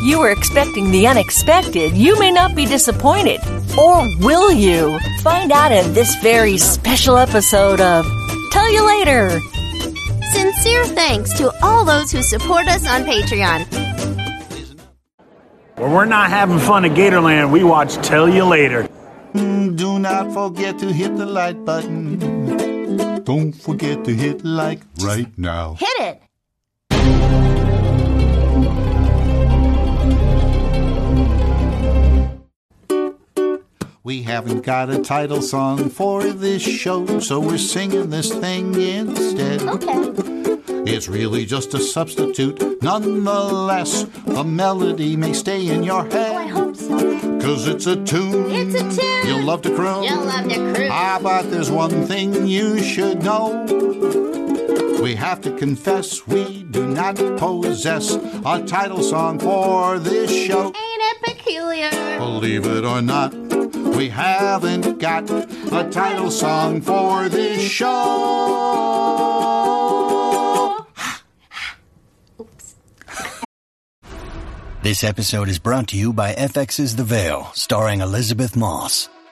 If you were expecting the unexpected, you may not be disappointed. Or will you? Find out in this very special episode of Tell You Later. Sincere thanks to all those who support us on Patreon. When we're not having fun at Gatorland, we watch Tell You Later. Mm, Do not forget to hit the like button. Don't forget to hit like right now. Hit it. We haven't got a title song for this show, so we're singing this thing instead. Okay. It's really just a substitute. Nonetheless, the melody may stay in your head. Oh, I hope so. Cause it's a tune. It's a tune. You'll love to croon. You'll love to cruise. Ah, but there's one thing you should know. We have to confess we do not possess a title song for this show. Ain't it peculiar? Believe it or not, we haven't got a title song for this show. Oops. This episode is brought to you by FX's The Veil, starring Elisabeth Moss.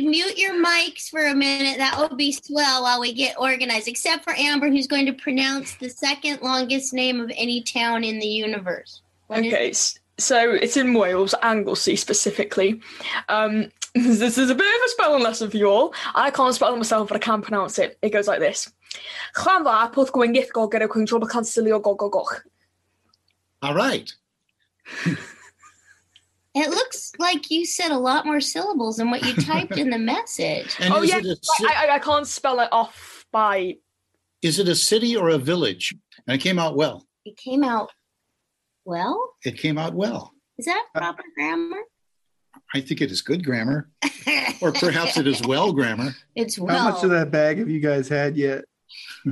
Could mute your mics for a minute, that would be swell while we get organized. Except for Amber, who's going to pronounce the second longest name of any town in the universe. What is Okay, it? so it's in Wales, Anglesey specifically. Um, this is a bit of a spelling lesson for you all. I can't spell it myself, but I can pronounce it. It goes like this. All right. It looks like you said a lot more syllables than what you typed in the message. And Oh yeah, it ci- I, I, I can't spell it off by. is it a city or a village? And it came out well. It came out well. It came out well. Is that proper grammar? I think it is good grammar, or perhaps it is well grammar. It's well. How much of that bag have you guys had yet?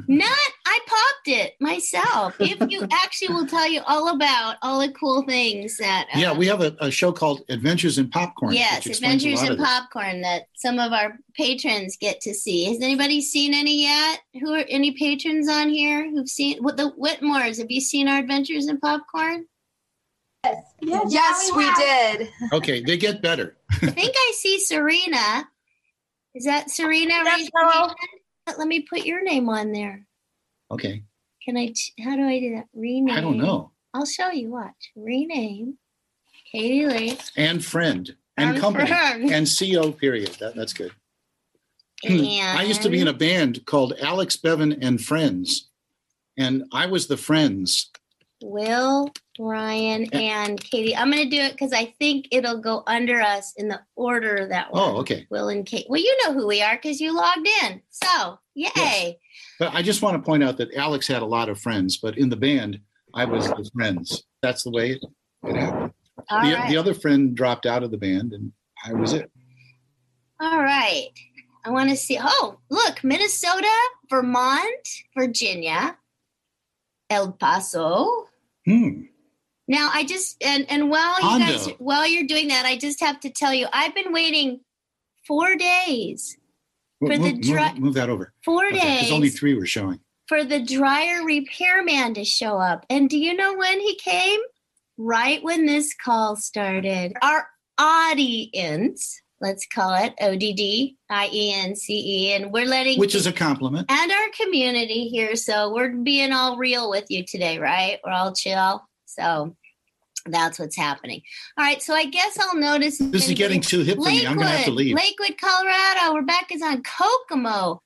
Not. I popped it myself. If you actually will tell you all about all the cool things that. uh, Yeah, we have a, a show called Adventures in Popcorn. Yes, which explains a Adventures in of this. Popcorn that some of our patrons get to see. Has anybody seen any yet? Who are any patrons on here who've seen what the Whitmores? Have you seen our Adventures in Popcorn? Yes, Yes, we did. Okay, they get better. I think I see Serena. Is that Serena? Yes, hello. Let me put your name on there. Okay, Can I? ch- How do I do that? Rename. I don't know. I'll show you. Watch. Rename. Katie Leigh. And friend and And company friend. and co period. That, that's good. Hmm. I used to be in a band called Alex Bevan and Friends, and I was the friends. Will, Ryan, and Katie. I'm going to do it because I think it'll go under us in the order that. Oh, okay. Will and Kate. Well, you know who we are because you logged in. So, yay. Yes. But I just want to point out that Alex had a lot of friends, but in the band, I was the friends. That's the way it, it happened. All the, right. the other friend dropped out of the band, and I was it. All right. I want to see. Oh, look, Minnesota, Vermont, Virginia, El Paso. Hmm. Now, I just and and while you Hondo. guys while you're doing that, I just have to tell you, I've been waiting four days, Move, For the move- dry- move, move that over. four Because days only three were showing. for the dryer repairman to show up. And do you know when he came? Right when this call started. Our audience, let's call it O D D I E N C E, and we're letting Which is a compliment. and our community here. So we're being all real with you today, right? We're all chill. So that's what's happening. All right. So I guess I'll notice. This is getting too hip for me. I'm going to have to leave. Lakewood, Colorado. Rebecca's on Kokomo.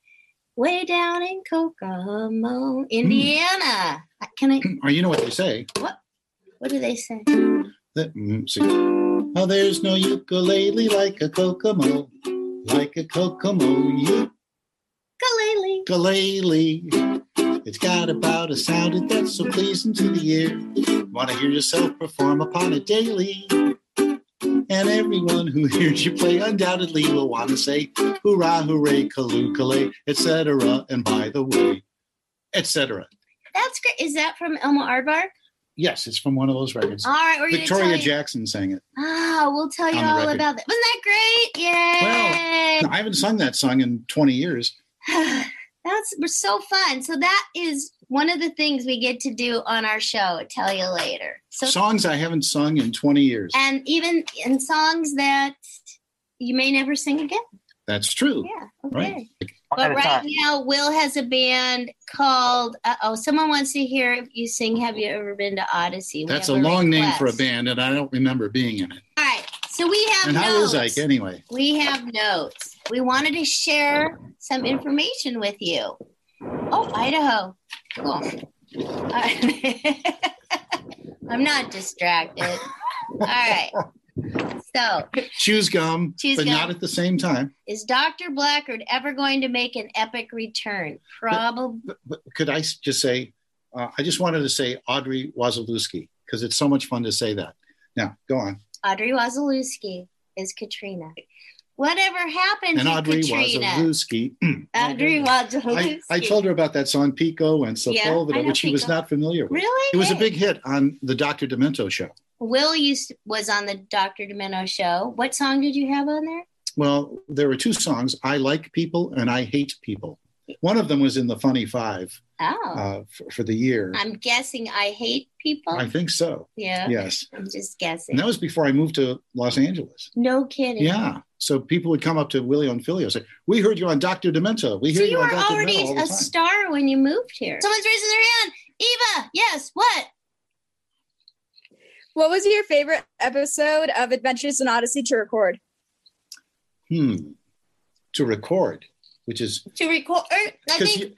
Way down in Hmm. Kokomo, Indiana. Can I? Or you know what they say. What what do they say? That, mm. Oh, there's no ukulele like a Kokomo, like a Kokomo Galele. ukulele. It's got about a sound that's so pleasing to the ear. Want to hear yourself perform upon it daily. And everyone who hears you play undoubtedly will want to say, hurrah, hooray, kalukale, etc. And by the way, etc. That's great. Is that from Elmo Aardvark? Yes, it's from one of those records. All right, we're Victoria. Jackson sang it. Ah, we'll tell you all record. about that. Wasn't that great? Yay! Well, I haven't sung that song in 20 years. That's we're so fun. So that is one of the things we get to do on our show. Tell you later. So Songs I haven't sung in 20 years. and even in songs that you may never sing again. That's true. Yeah. Right. But right now, Will has a band called. Uh oh, someone wants to hear you sing. Have you ever been to Odyssey? We That's a have long name for a band, and I don't remember being in it. All right. So we have And how notes. is Ike anyway? We have notes. We wanted to share some information with you. Oh, Idaho. Cool. Right. I'm not distracted. All right. So, Choose gum, Choose but gum. not at the same time. is Dr. Blackgaard ever going to make an epic return? Probably. But, but could I just say, uh, I just wanted to say Audrey Wazalewski because it's so much fun to say that. Now, go on. Audrey Wazalewski is Katrina. Whatever happened And to Audrey Katrina? Wazalewski. Audrey Wazalewski. I, I told her about that song Pico and Yeah, Sepulveda, know which she was not familiar with. Really? It was a big hit on the Dr. Demento show. Will used was on the Dr. Demento show. What song did you have on there? Well, there were two songs I like people and I hate people. One of them was in the Funny Five Oh, uh, for, for the year. I'm guessing I hate people. I think so. yeah. Yes. I'm just guessing. And that was before I moved to Los Angeles. no kidding. Yeah. So people would come up to Willio and Phillio and say, We heard you on Dr. Demento. We So hear you you on were Dr. already Demento all the a time. star when you moved here. Someone's raising their hand. Eva, yes, what? What was your favorite episode of Adventures in Odyssey to record? Hmm. To record, which is To record. er, I think.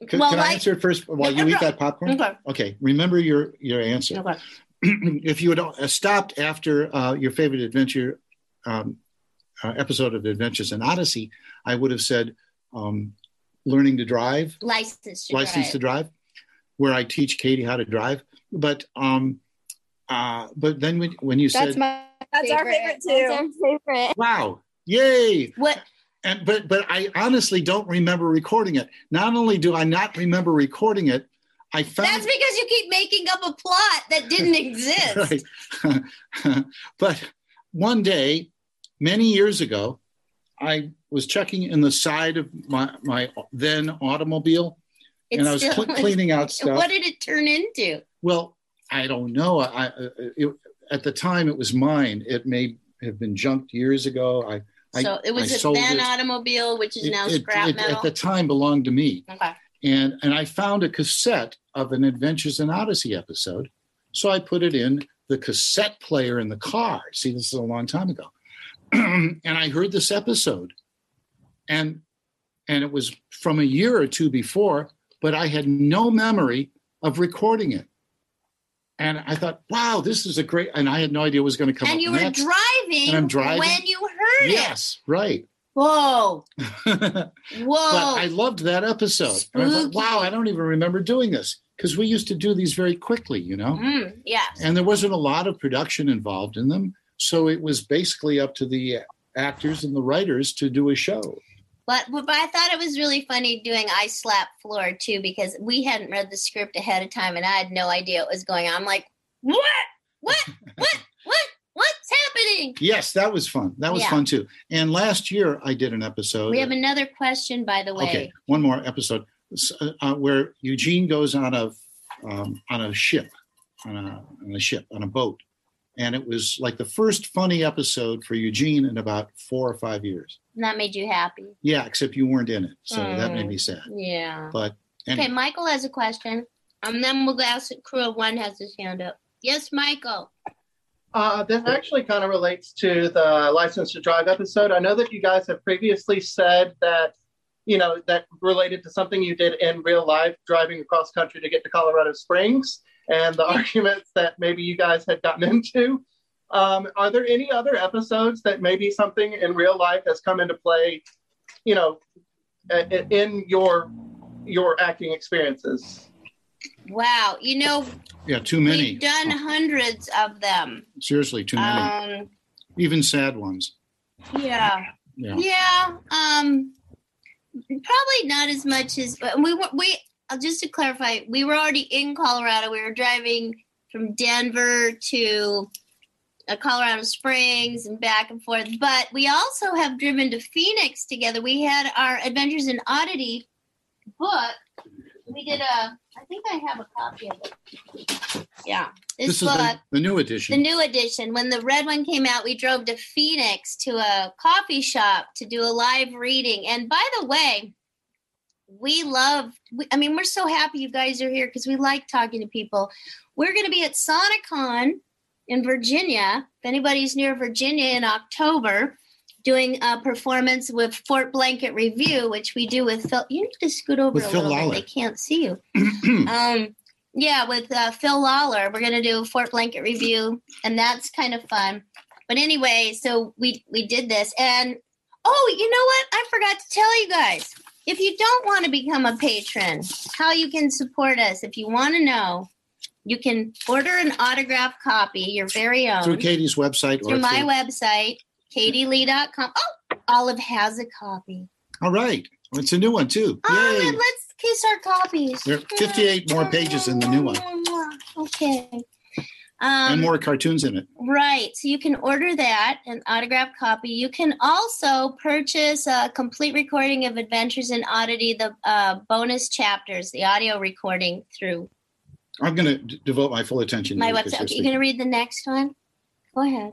you, can, well, can I like- answer it first while you Okay. eat that popcorn? Okay. Okay. Remember your your answer. Okay. if you had uh, stopped after uh, your favorite adventure um, uh, episode of Adventures in Odyssey, I would have said um, learning to drive, License to license drive. to drive, where I teach Katie how to drive. But um, uh, but then when, when you That's said, my that's our favorite too. favorite. "Wow, yay!" What? and but but I honestly don't remember recording it. Not only do I not remember recording it, I found That's because you keep making up a plot that didn't exist. but one day, many years ago, I was checking in the side of my my then automobile, and I was still- cle- cleaning out stuff. What did it turn into? Well, I don't know. I, I it, at the time it was mine. It may have been junked years ago. I, I so it was I a it. automobile, which is It- now it- scrap it- metal. At the time, belonged to me, okay. and and I found a cassette of an Adventures in Odyssey episode, so I put it in the cassette player in the car. See, this is a long time ago, and I heard this episode, and and it was from a year or two before, but I had no memory of recording it. And I thought, wow, this is a great. And I had no idea what was going to come And you were next. driving, And I'm driving. when you heard yes, right. it. Whoa. but I loved that episode. And I thought, wow, I don't even remember doing this because we used to do these very quickly, you know, Mm, yes. and there wasn't a lot of production involved in them. So it was basically up to the actors and the writers to do a show. But, but I thought it was really funny doing I Slap Floor too because we hadn't read the script ahead of time and I had no idea what was going on. I'm like, what? What? What? What? What's happening? Yes, that was fun. That was Yeah. fun too. And last year I did an episode. We have another question, by the way. Okay, one more episode uh, uh, where Eugene goes on a um, on a ship, on a on a ship on a boat, and it was like the first funny episode for Eugene in about four or five years. And that made you happy. Yeah, except you weren't in it, so that made Mm. me sad. Yeah. But Okay, Michael has a question. And then we'll ask crew of one has his hand up. Yes, Michael. Uh, this actually kind of relates to the license to drive episode. I know that you guys have previously said that, you know, that related to something you did in real life, driving across country to get to Colorado Springs, and the arguments that maybe you guys had gotten into. Um, are there any other episodes that maybe something in real life has come into play, you know, i- i- in your your acting experiences? Wow. You know, yeah, too many. we've done hundreds of them. Seriously, too many. Um, even sad ones. Yeah. Yeah. Yeah. Um, probably not as much as we were. We uh, just to clarify, we were already in Colorado. We were driving from Denver to Uh, Colorado Springs and back and forth. But we also have driven to Phoenix together. We had our Adventures in Oddity book. We did a. I think I have a copy of it. Yeah, this, This is book. the, the new edition. The new edition. When the red one came out, we drove to Phoenix to a coffee shop to do a live reading. And by the way, we love, we, I mean, we're so happy you guys are here because we like talking to people. We're going to be at SonicCon in Virginia. If anybody's near Virginia in October, doing a performance with Fort Blanket Review, which we do with Phil. You need to scoot over With a Phil little Lollar. bit. They can't see you. um, yeah, with uh, Phil Lollar, we're gonna do Fort Blanket review, and that's kind of fun. But anyway, so we we did this, and oh, you know what? I forgot to tell you guys. If you don't want to become a patron, how you can support us? If you want to know, you can order an autograph copy, your very own, through Katie's website through or my through, website, katieleigh.com. Oh, Olive has a copy. All right. It's a new one too. Oh, Yay. let's kiss our copies. There are 58 more pages in the new one Okay. Um, and more cartoons in it. Right. So you can order that, an autographed copy. You can also purchase a complete recording of Adventures in Oddity, the uh, bonus chapters, the audio recording through I'm going to d- devote my full attention my to 'cause website. you're you going to read the next one? Go ahead.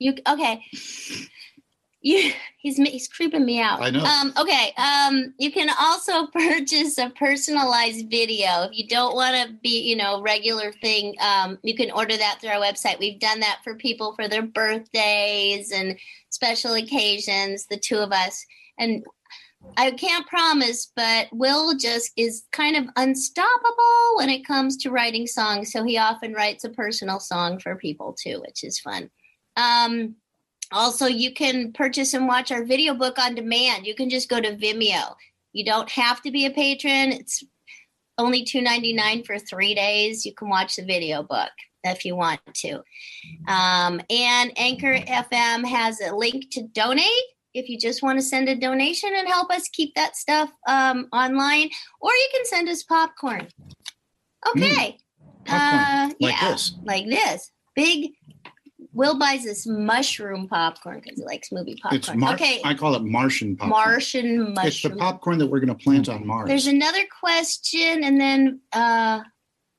You okay? You he's he's creeping me out. I know. Um, okay. Um, you can also purchase a personalized video if you don't want to be, you know, regular thing. Um, you can order that through our website. We've done that for people for their birthdays and special occasions. The two of us and. I can't promise, but Will just is kind of unstoppable when it comes to writing songs. So he often writes a personal song for people too, which is fun. Um, also, you can purchase and watch our video book on demand. You can just go to Vimeo. You don't have to be a patron. It's only $2.99 for three days. You can watch the video book if you want to. Um, and Anchor FM has a link to donate if you just want to send a donation and help us keep that stuff um, online, or you can send us popcorn. Okay. Popcorn, like yeah, this. Like this. Big. Will buys this mushroom popcorn because he likes movie popcorn. It's Mar- okay. I call it Martian popcorn. Martian mushroom. It's the popcorn that we're going to plant on Mars. There's another question, and then uh,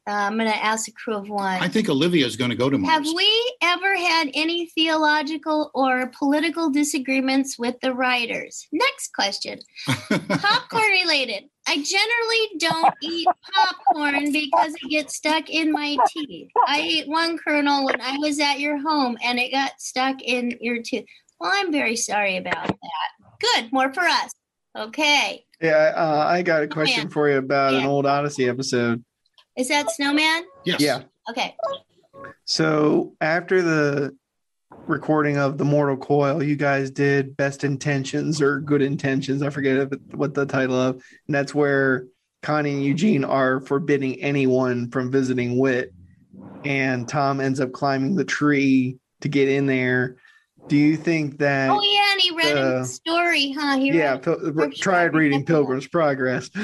uh, I'm going to ask a crew of one. I think Olivia is going to go to Mars. Have we ever had any theological or political disagreements with the writers? Next question. popcorn related. I generally don't eat popcorn because it gets stuck in my teeth. I ate one kernel when I was at your home and it got stuck in your tooth. Well, I'm very sorry about that. Good, more for us. Okay. Yeah, uh, I got a question man. for you about an old Odyssey episode. Is that Snowman? Yes. Yeah. Okay. So after the recording of the Mortal Coil, you guys did Best Intentions or Good Intentions. I forget what the title of, and that's where Connie and Eugene are forbidding anyone from visiting Whit, and Tom ends up climbing the tree to get in there. Do you think that? Oh yeah, and he read the story, huh? He yeah, read Pil- tried reading Pilgrim's Progress. Do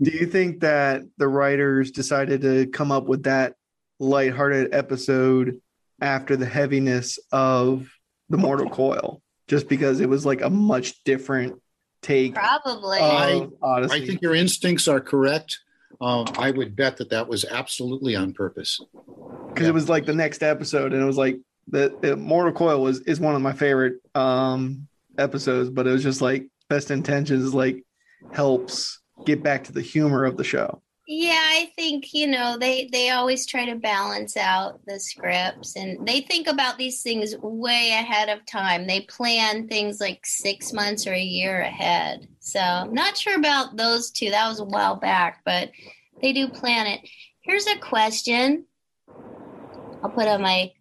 you think that the writers decided to come up with that lighthearted episode after the heaviness of the Mortal Coil, just because it was like a much different take? Probably. I. I think your instincts are correct. Um, I would bet that that was absolutely on purpose. because it was like the next episode, and it was like the, the Mortal Coil was is one of my favorite um episodes, but it was just like Best Intentions like helps get back to the humor of the show. Yeah, I think you know they they always try to balance out the scripts, and they think about these things way ahead of time. They plan things like six months or a year ahead. So I'm not sure about those two. That was a while back, but they do plan it. Here's a question. I'll put on my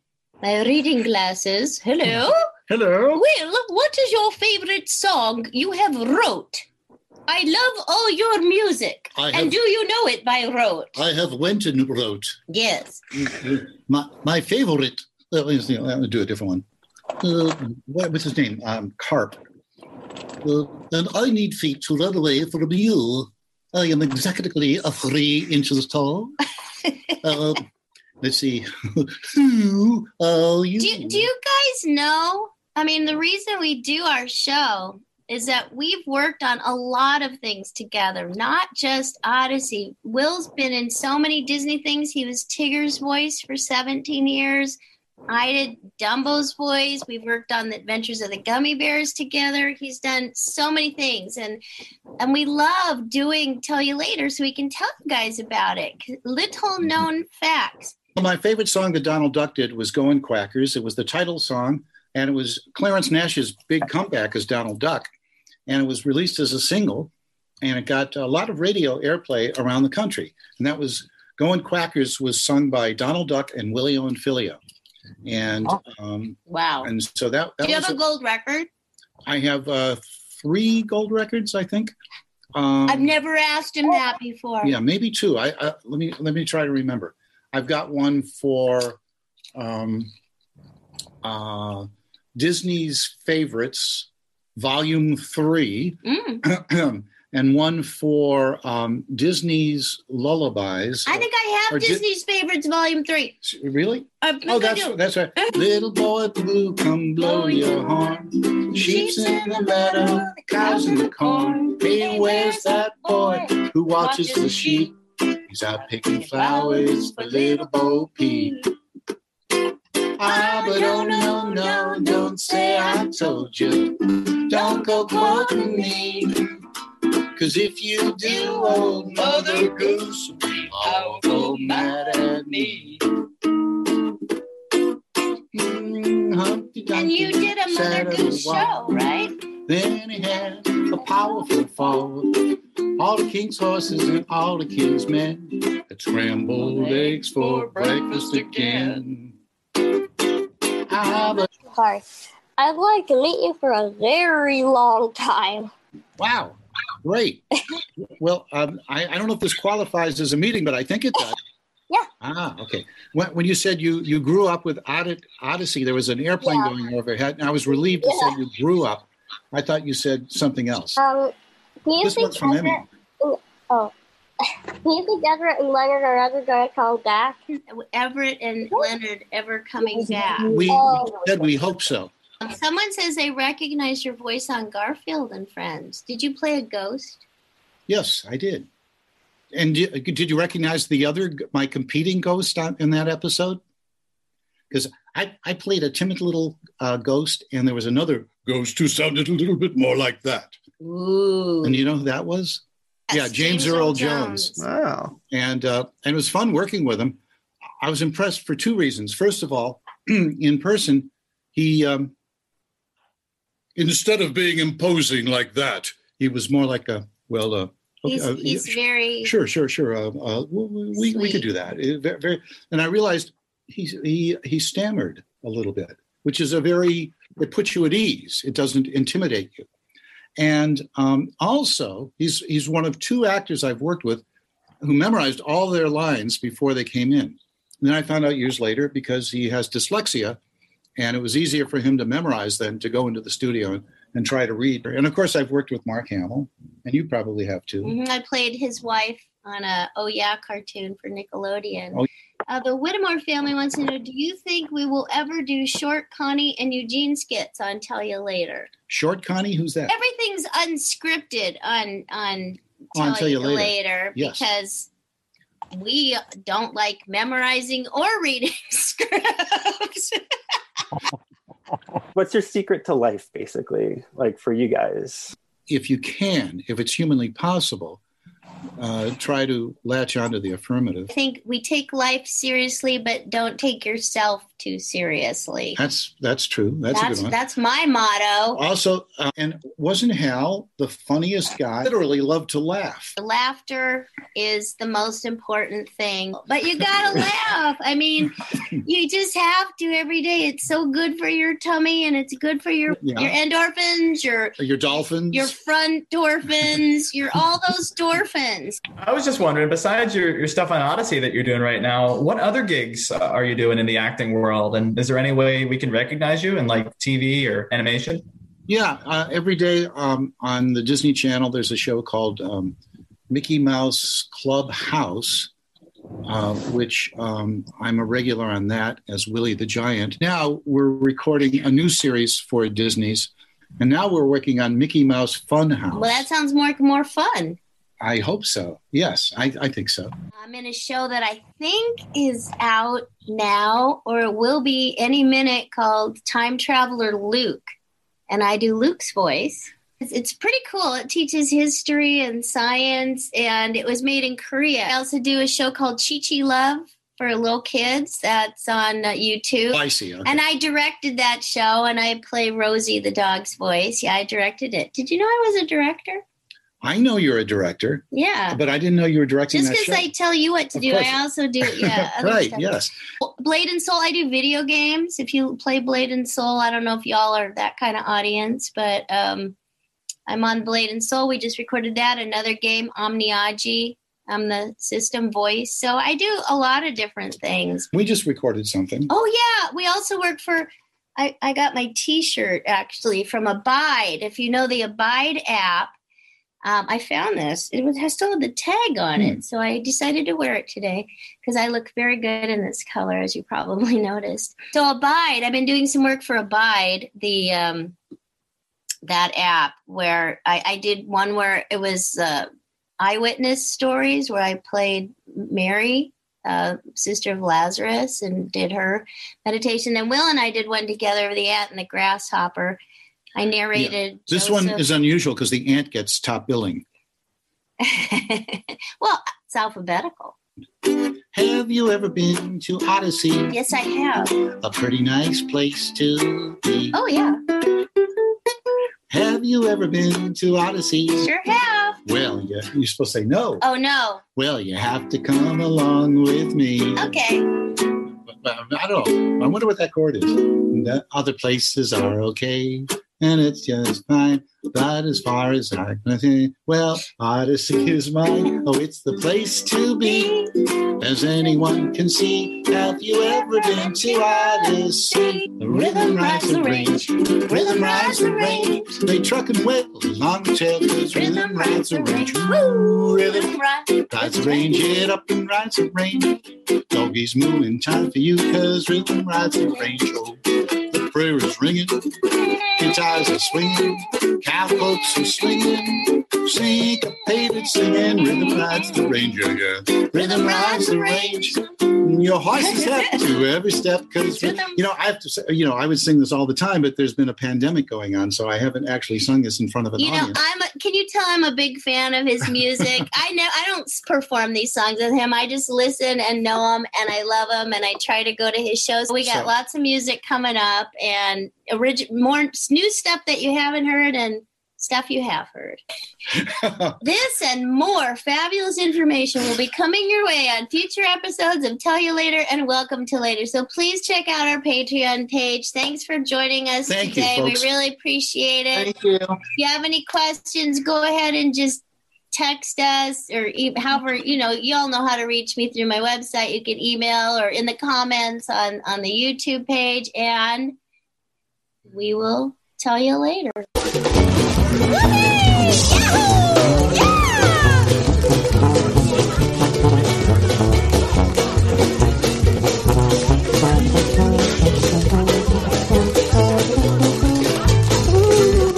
my reading glasses. Hello. Hello. Will, what is your favorite song you have wrote? I love all your music. And do you know it by rote? I have went and wrote Yes. my my favorite. Let's see, I'm gonna do a different one. Uh, what, what's his name? Um, Carp. Uh, and I need feet to run away from you. I am exactly a three inches tall. uh, let's see. Who are you? Do, do you guys know? I mean, the reason we do our show is that we've worked on a lot of things together, not just Odyssey. Will's been in so many Disney things. He was Tigger's voice for 17 years. I did Dumbo's voice. We've worked on the Adventures of the Gummy Bears together. He's done so many things, and and we love doing Tell You Later, so we can tell you guys about it. Little mm-hmm. known facts. Well, my favorite song that Donald Duck did was Going Quackers. It was the title song, and it was Clarence Nash's big comeback as Donald Duck. And it was released as a single, and it got a lot of radio airplay around the country. And that was Going Quackers was sung by Donald Duck and Willio and Phillio. And um, Wow. and so that, that Do you was have a gold record? I have uh, three gold records, I think. Um, I've never asked him that before. yeah, maybe two. I, I let me let me try to remember. I've got one for um, uh, Disney's favorites, Volume Three, Mm. and one for um, Disney's lullabies. I think I have Di- Disney's Favorites Volume 3. Really? I Oh, that's that's right. Little boy blue, come blow your horn. Sheep's in the meadow, cows in the corn. Hey, where's that boy who watches the sheep? He's out picking flowers for little Bo Peep. Ah, but oh no, no, don't say I told you. Don't go quoting me. Cause if you do, old Mother Goose will go mad at me. And you did a Mother Goose show, right? Then he had a powerful fall. All the king's horses and all the king's men had scrambled eggs for breakfast again. Ah, a. Sorry. I'd like to meet you for a very long time. wow, great. well, um, I, I don't know if this qualifies as a meeting, but I think it does. Yeah. Ah, okay. When, when you said you you grew up with Odyd- Odyssey, there was an airplane Yeah. going overhead, and I was relieved to say you grew up. I thought you said something else. Um, do you This think one's from Everett, Emmy. oh, do you think Everett and Leonard are ever going to come back? Everett and Leonard ever coming back. We, we said we hope so. Someone says they recognize your voice on Garfield and Friends. Did you play a ghost? Yes, I did. And did you recognize the other, my competing ghost on, in that episode? Because I, I played a timid little uh, ghost, and there was another ghost who sounded a little bit more like that. Ooh. And you know who that was? yeah, James, Earl Jones. Wow. And uh, and it was fun working with him. I was impressed for two reasons. First of all, in person, he um, instead of being imposing like that, he was more like a well. Uh, okay, He's, uh, he's yeah, very. Sure, sure, sure. Uh, uh, we, we, we could do that. Uh, Very, very, and I realized he he he stammered a little bit, which is a very it puts you at ease. It doesn't intimidate you. And um, also, he's he's one of two actors I've worked with who memorized all their lines before they came in. And then I found out years later because he has dyslexia, and it was easier for him to memorize than to go into the studio and, and try to read. And of course, I've worked with Mark Hamill, and you probably have too. Mhm, I played his wife on a Oh Yeah cartoon for Nickelodeon. Oh. Uh, the Whittemore family wants to know Do you think we will ever do short Connie and Eugene skits on Tell You Later? Short Connie, who's that? Everything's unscripted on on Tell, on Tell You, You Later, Later. Yes. because we don't like memorizing or reading scripts. What's your secret to life, basically, like for you guys? if you can, if it's humanly possible, uh, try to latch onto the affirmative. I think we take life seriously, but don't take yourself too seriously. That's that's true. That's, a That's good one. that's my motto. also, uh, and wasn't Hal the funniest guy? Literally loved to laugh. Laughter is the most important thing, but you gotta laugh. I mean, you just have to every day. It's so good for your tummy, and it's good for your Yeah. your endorphins, your Your dolphins. your front endorphins, your all those endorphins. I was just wondering, besides your, your stuff on Odyssey that you're doing right now, what other gigs uh, are you doing in the acting world? And is there any way we can recognize you in like TV or animation? Yeah, uh, every day um, on the Disney Channel, there's a show called um, Mickey Mouse Clubhouse, uh, which um, I'm a regular on that as Willie the Giant. Now we're recording a new series for Disney's, and now we're working on Mickey Mouse Funhouse. Well, that sounds more more fun. I hope so. Yes, I, I think so. I'm in a show that I think is out now or it will be any minute called Time Traveler Luke. And I do Luke's voice. It's, it's pretty cool. It teaches history and science, and it was made in Korea. I also do a show called Chi Chi Love for little kids that's on uh, YouTube. Oh, I see. Okay. And I directed that show, and I play Rosie the dog's voice. Yeah, I directed it. Did you know I was a director? I know you're a director, Yeah. but I didn't know you were directing Just because. I tell you what to Of do, course. I also do yeah. right, stuff. yes. Blade and Soul, I do video games. If you play Blade and Soul, I don't know if y'all are that kind of audience, but um, I'm on Blade and Soul. We just recorded that. Another game, Omniagi. I'm the system voice. So I do a lot of different things. We just recorded something. Oh, yeah. We also work for, I, I got my t shirt actually from Abide. If you know the Abide app, um, I found this. It was, has still had the tag on it. So I decided to wear it today because I look very good in this color, as you probably noticed. So Abide, I've been doing some work for Abide, the um, that app where I, I did one where it was uh, eyewitness stories where I played Mary, uh, sister of Lazarus, and did her meditation. And Will and I did one together, the ant and the grasshopper. I narrated. This one is unusual because the ant gets top billing. well, it's alphabetical. Have you ever been to Odyssey? Yes, I have. A pretty nice place to be. Oh yeah, Have you ever been to Odyssey? sure have. Well, yeah, you're supposed to say no. Oh no. Well, you have to come along with me. Okay. I don't know. I wonder what that chord is. The other places are okay, and it's just fine. But as far as I can see, well, Odyssey is mine. Oh, it's the place to be. As anyone can see, have you ever been to Odyssey? The rhythm rides the range, rhythm rides the range. They truck and whale along the trail, cause rhythm rides the range. Woo, rhythm rides the range, it up and rides the range. Doggies moving time for you, cause rhythm rides the range. Oh, prayer is ringing, guitars are swinging, cowpokes are swinging, syncopated singing, rhythm rides the range, yeah, yeah. Rhythm rides the range. Your horses have to every step because you know I have to say you know I would sing this all the time, but there's been a pandemic going on, so I haven't actually sung this in front of an You know, audience. I'm. A, can you tell I'm a big fan of his music? I know I don't perform these songs with him. I just listen and know him, and I love him, and I try to go to his shows. We got So- lots of music coming up, and orig- more new stuff that you haven't heard, and stuff you have heard. This and more fabulous information will be coming your way on future episodes of Tell You Later and Welcome to Later. So please check out our Patreon page. Thanks for joining us Thank you, today. we really appreciate it. Thank you. If you have any questions, go ahead and just text us or e- however, you know, you all know how to reach me through my website. You can email or in the comments on, on the YouTube page, and we will tell you later.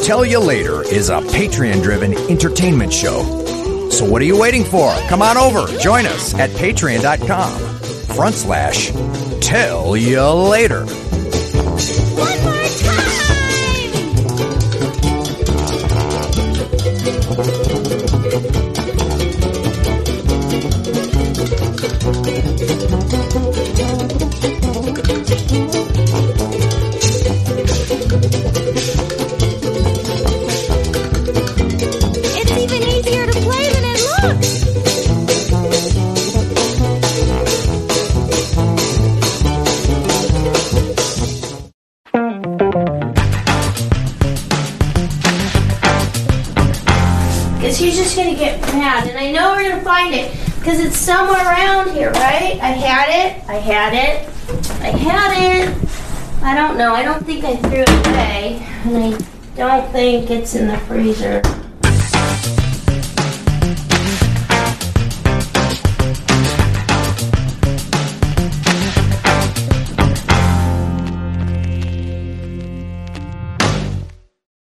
Tell You Later is a Patreon driven entertainment show. So what are you waiting for? Come on over. Join us at patreon.com front slash tell you later. And I know we're gonna find it because it's somewhere around here, right? I had it. I had it. I had it. I don't know. I don't think I threw it away, and I don't think it's in the freezer.